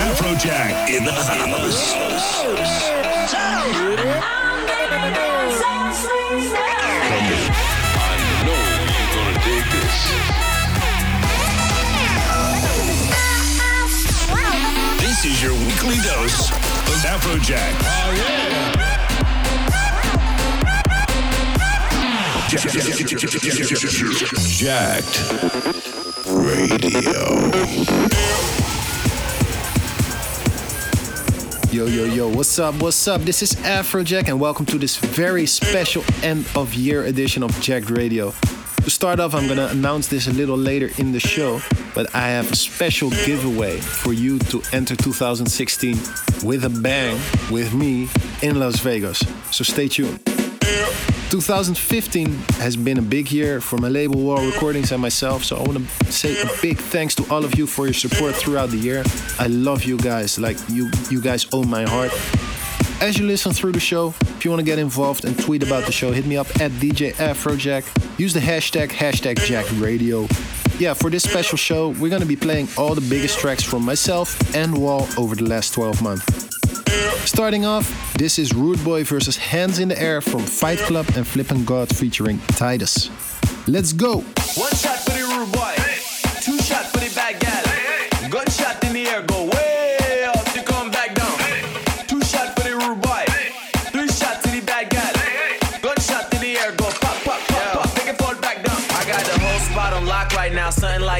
Afrojack in the house. This is your weekly dose of Afrojack. Oh, yeah. Jacked Radio. Yo, yo, yo, what's up, what's up? This is Afrojack, and welcome to this very special end of year edition of Jacked Radio. To start off, I'm gonna announce this a little later in the show, but I have a special giveaway for you to enter 2016 with a bang with me in Las Vegas. So stay tuned. 2015 has been a big year for my label Wall Recordings and myself, so I want to say a big thanks to all of you for your support throughout the year. I love you guys, like you you guys own my heart. As you listen through the show, if you want to get involved and tweet about the show, hit me up at DJ Afrojack. Use the hashtag hashtag JackedRadio. Yeah, for this special show, we're gonna be playing all the biggest tracks from myself and Wall over the last 12 months. Starting off, this is Rude Boy versus Hands in the Air from Fight Club and Flippin' God featuring Titus. Let's go!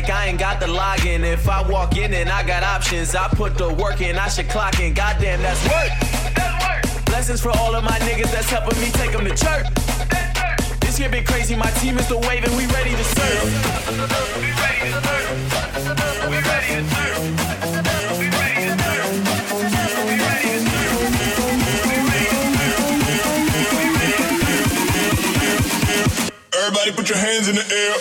Like I ain't got the login. If I walk in and I got options, I put the work in, I should clock in. Goddamn, that's work. That's work. Blessings for all of my niggas that's helping me take them to church. This year been crazy, my team is the wave and we ready to serve. We ready to serve. We ready to serve. Everybody put your hands in the air.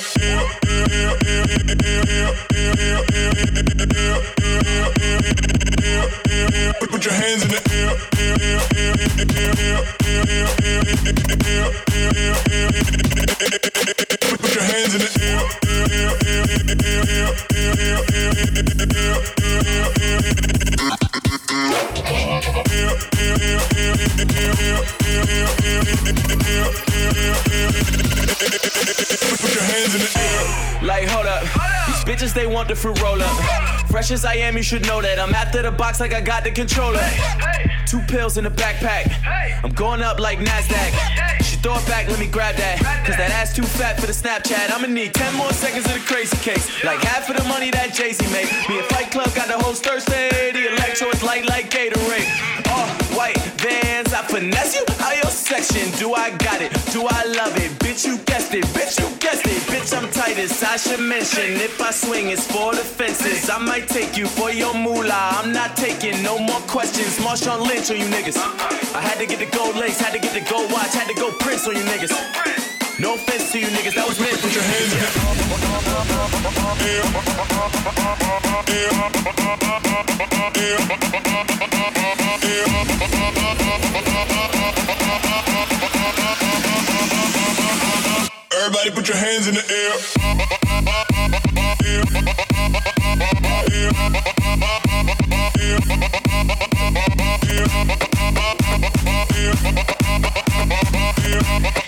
Put, your hands in the air. Put your hands in the air. Put your hands in the air. Like, hold up. These bitches, they want the fruit roll up. Fresh as I am, you should know that. I'm after the box like I got the controller. Two pills in a backpack. I'm going up like NASDAQ. She throw it back, let me grab that. Cause that ass too fat for the Snapchat. I'ma need 10 more seconds of the crazy case. Like half of the money that Jay Z made. Me and Fight Club got the whole Thursday. The electro is light like Gatorade. Oh, white vans, I finesse you. Your section? Do I got it? Do I love it? Bitch, you guessed it. Bitch, you guessed it. Bitch, I'm tightest. I should mention if I swing, it's for the fences. I might take you for your moolah. I'm not taking no more questions. Marshawn Lynch on you niggas. I had to get the gold lace, had to get the gold watch, had to go Prince on you niggas. No offense to you niggas, that was meant for your hands. Everybody put your hands in the air. Put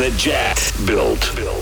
the Jets built. built.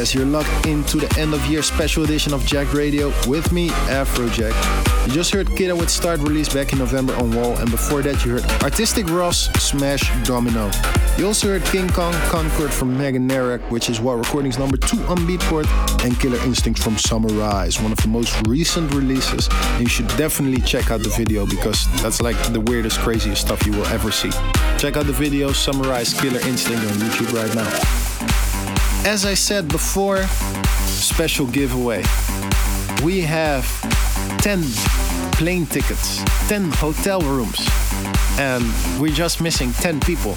Yes, you're locked into the end of year special edition of Jacked Radio with me, Afrojack. You just heard Kidda with Start release back in November on Wall, and before that, you heard Artistic Ross Smash Domino. You also heard King Kong Concord from Megan Narek, which is Wall Recordings number two on Beatport, and Killer Instinct from Summer Rise, one of the most recent releases. And you should definitely check out the video because that's like the weirdest, craziest stuff you will ever see. Check out the video Summer Rise Killer Instinct on YouTube right now. As I said before, special giveaway. We have 10 plane tickets, 10 hotel rooms, and we're just missing 10 people.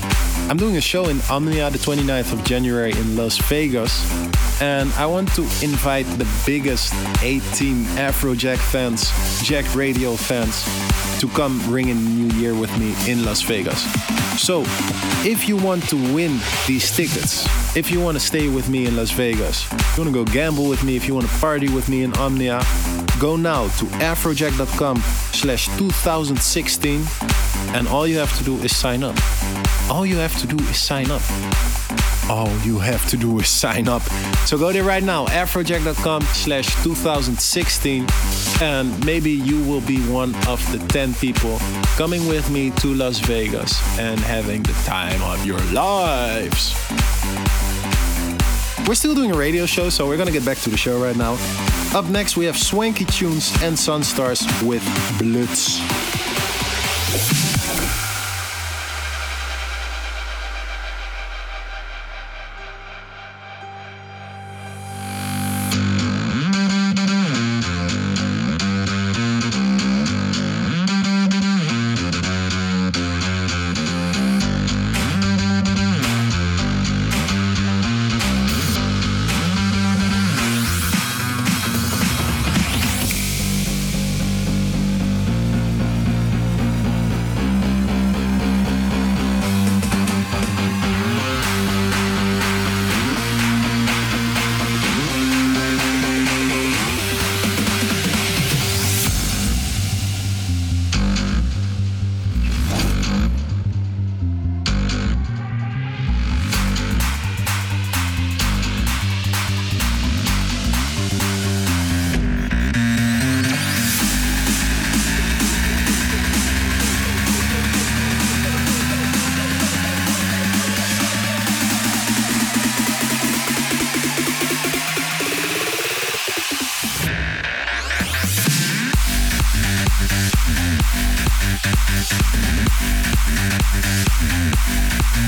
I'm doing a show in Omnia the 29th of January in Las Vegas, and I want to invite the biggest 18 Afrojack fans, Jacked Radio fans, to come ring in the new year with me in Las Vegas. So, if you want to win these tickets, if you want to stay with me in Las Vegas, if you want to go gamble with me, if you want to party with me in Omnia, go now to afrojack.com slash 2016 and all you have to do is sign up. All you have to do is sign up. All you have to do is sign up. So go there right now, afrojack.com slash 2016 and maybe you will be one of the 10 people coming with me to Las Vegas and having the time of your lives. We're still doing a radio show, so we're gonna get back to the show right now. Up next, we have Swanky Tunes and Sunstars with Blitz.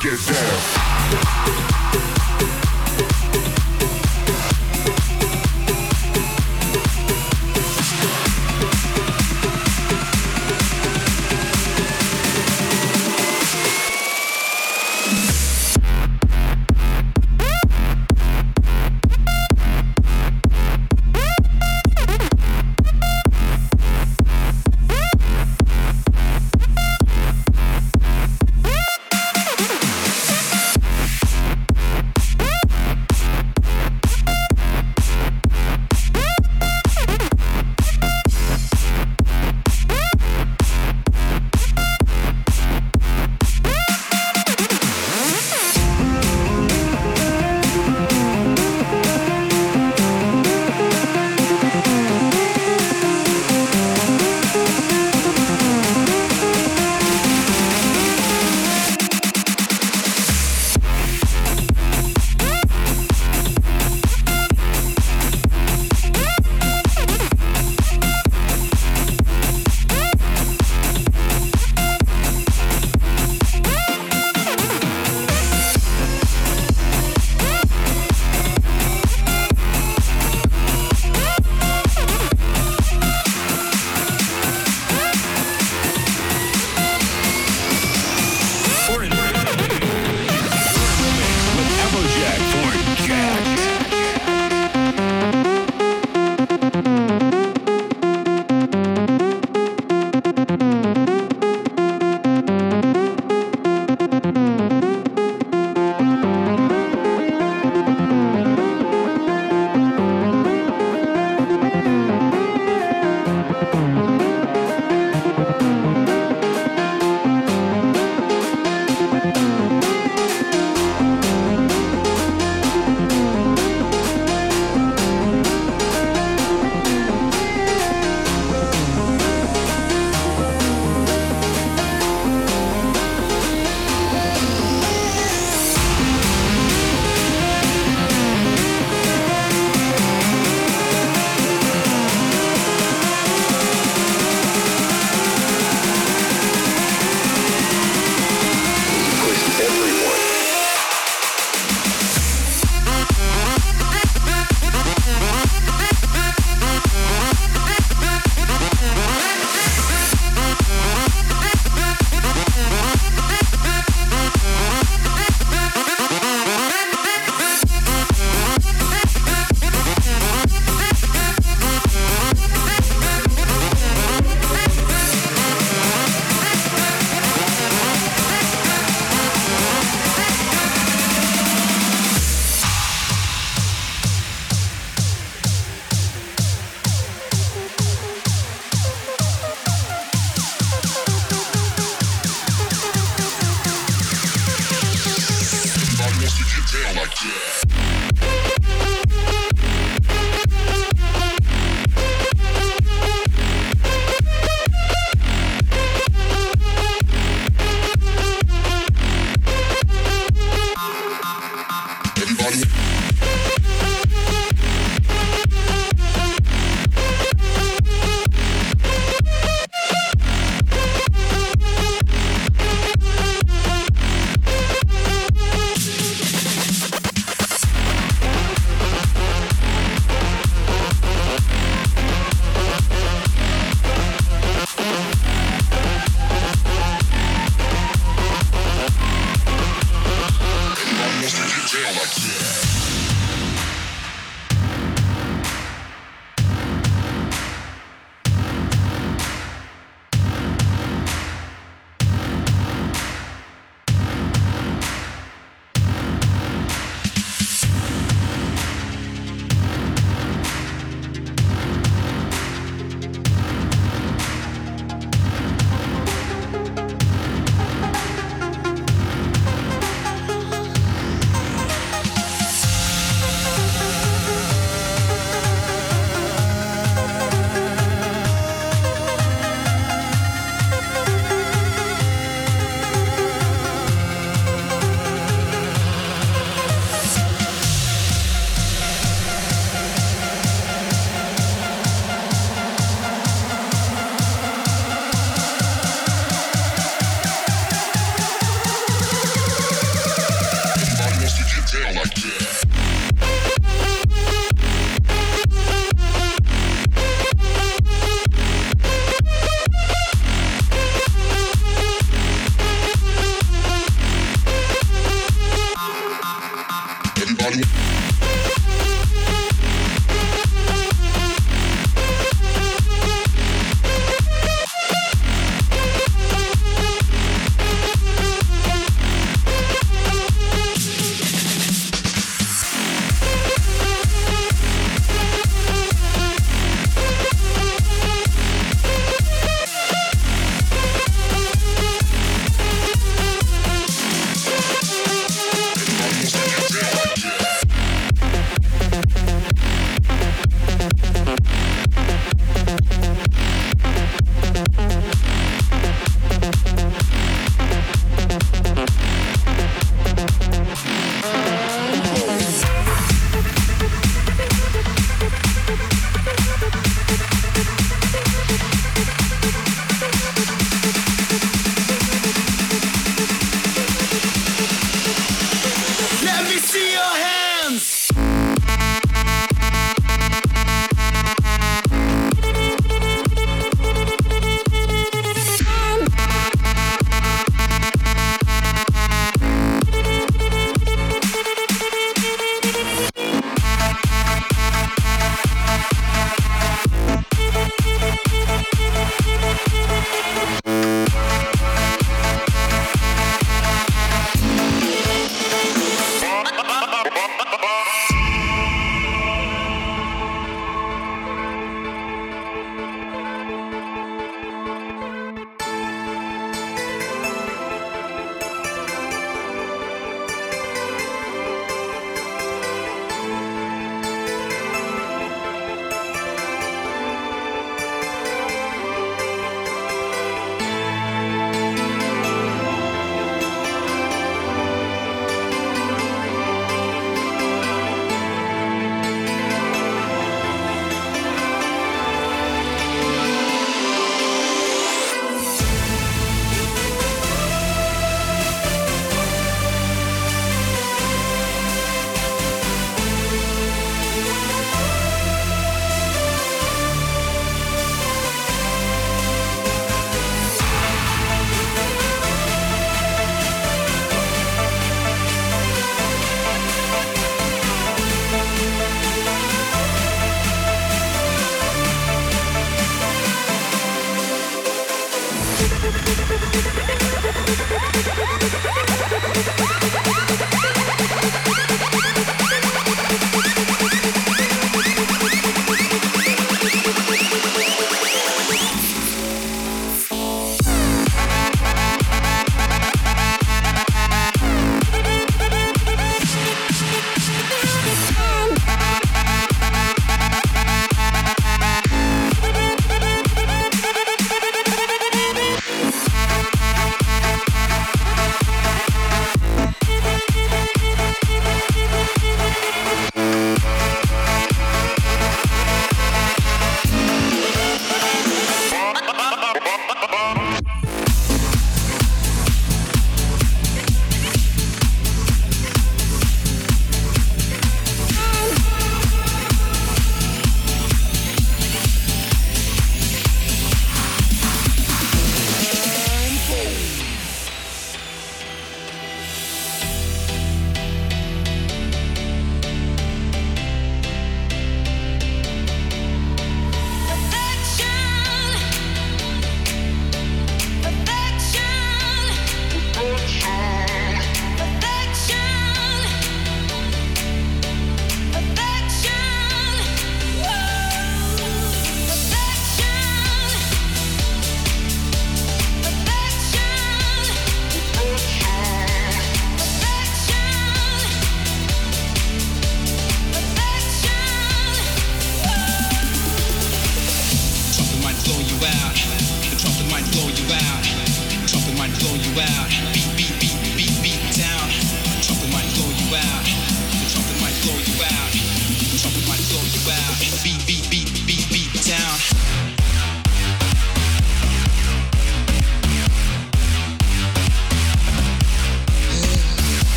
Get down.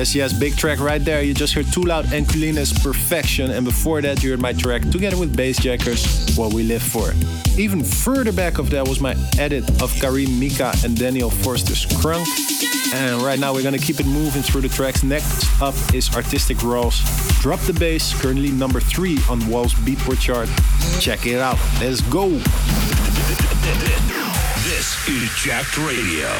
Yes, yes, big track right there. You just heard Too Loud and Kulina's Perfection, and before that, you heard my track together with Bassjackers, What We Live For. Even further back of that was my edit of Karim Mika and Daniel Forster's Crunk. And right now, we're gonna keep it moving through the tracks. Next up is Artistic Ross. Drop the Bass, currently number three on Wall's Beatport chart. Check it out. Let's go. This is Jacked Radio.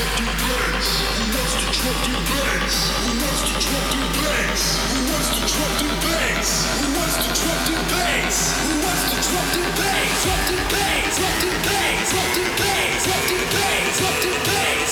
Drop the bass, drop the bass, drop the bass, drop the bass, drop the bass.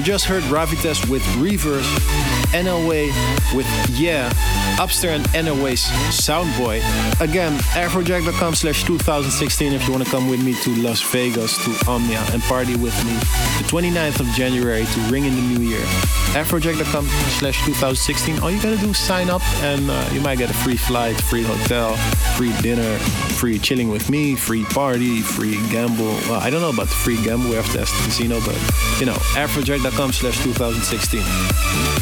You just heard Ravites with Reverse, NLWay with Yeah, Upster and NLWay's Soundboy. Again, afrojack.com slash 2016 if you want to come with me to Las Vegas to Omnia and party with me the 29th of January to ring in the new year. afrojack.com slash 2016. All you gotta do is sign up and uh, you might get a free flight, free hotel, free dinner, free chilling with me, free party, free gamble. Well, I don't know about the free gamble, we have to ask the casino, but you know, afrojack.com slash 2016.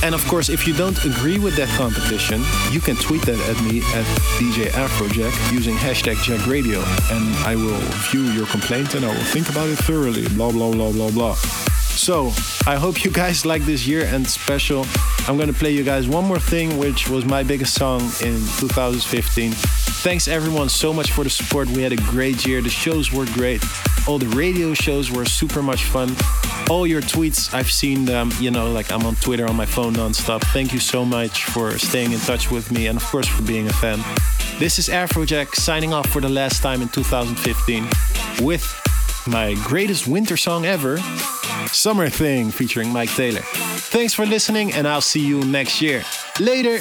And of course, if you don't agree with that competition, you can tweet that at me at DJ Afrojack using hashtag JackedRadio, and I will view your complaint and I will think about it thoroughly. Blah blah blah blah blah. So, I hope you guys like this year and special. I'm gonna play you guys one more thing, which was my biggest song in 2015. Thanks everyone so much for the support. We had a great year. The shows were great. All the radio shows were super much fun. All your tweets, I've seen them. You know, like I'm on Twitter on my phone nonstop. Thank you so much for staying in touch with me and, of course, for being a fan. This is Afrojack signing off for the last time in 2015 with my greatest winter song ever, Summer Thing, featuring Mike Taylor. Thanks for listening, and I'll see you next year. Later.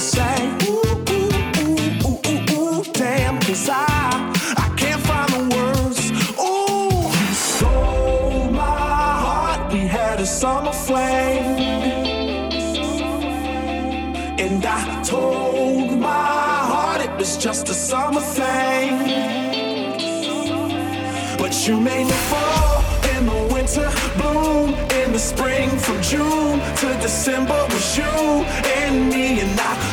Say, ooh, ooh, ooh, ooh, ooh, ooh, I, I can't find the words. You stole my heart. We had a summer flame. And I told my heart it was just a summer thing. missing, was you and me and I.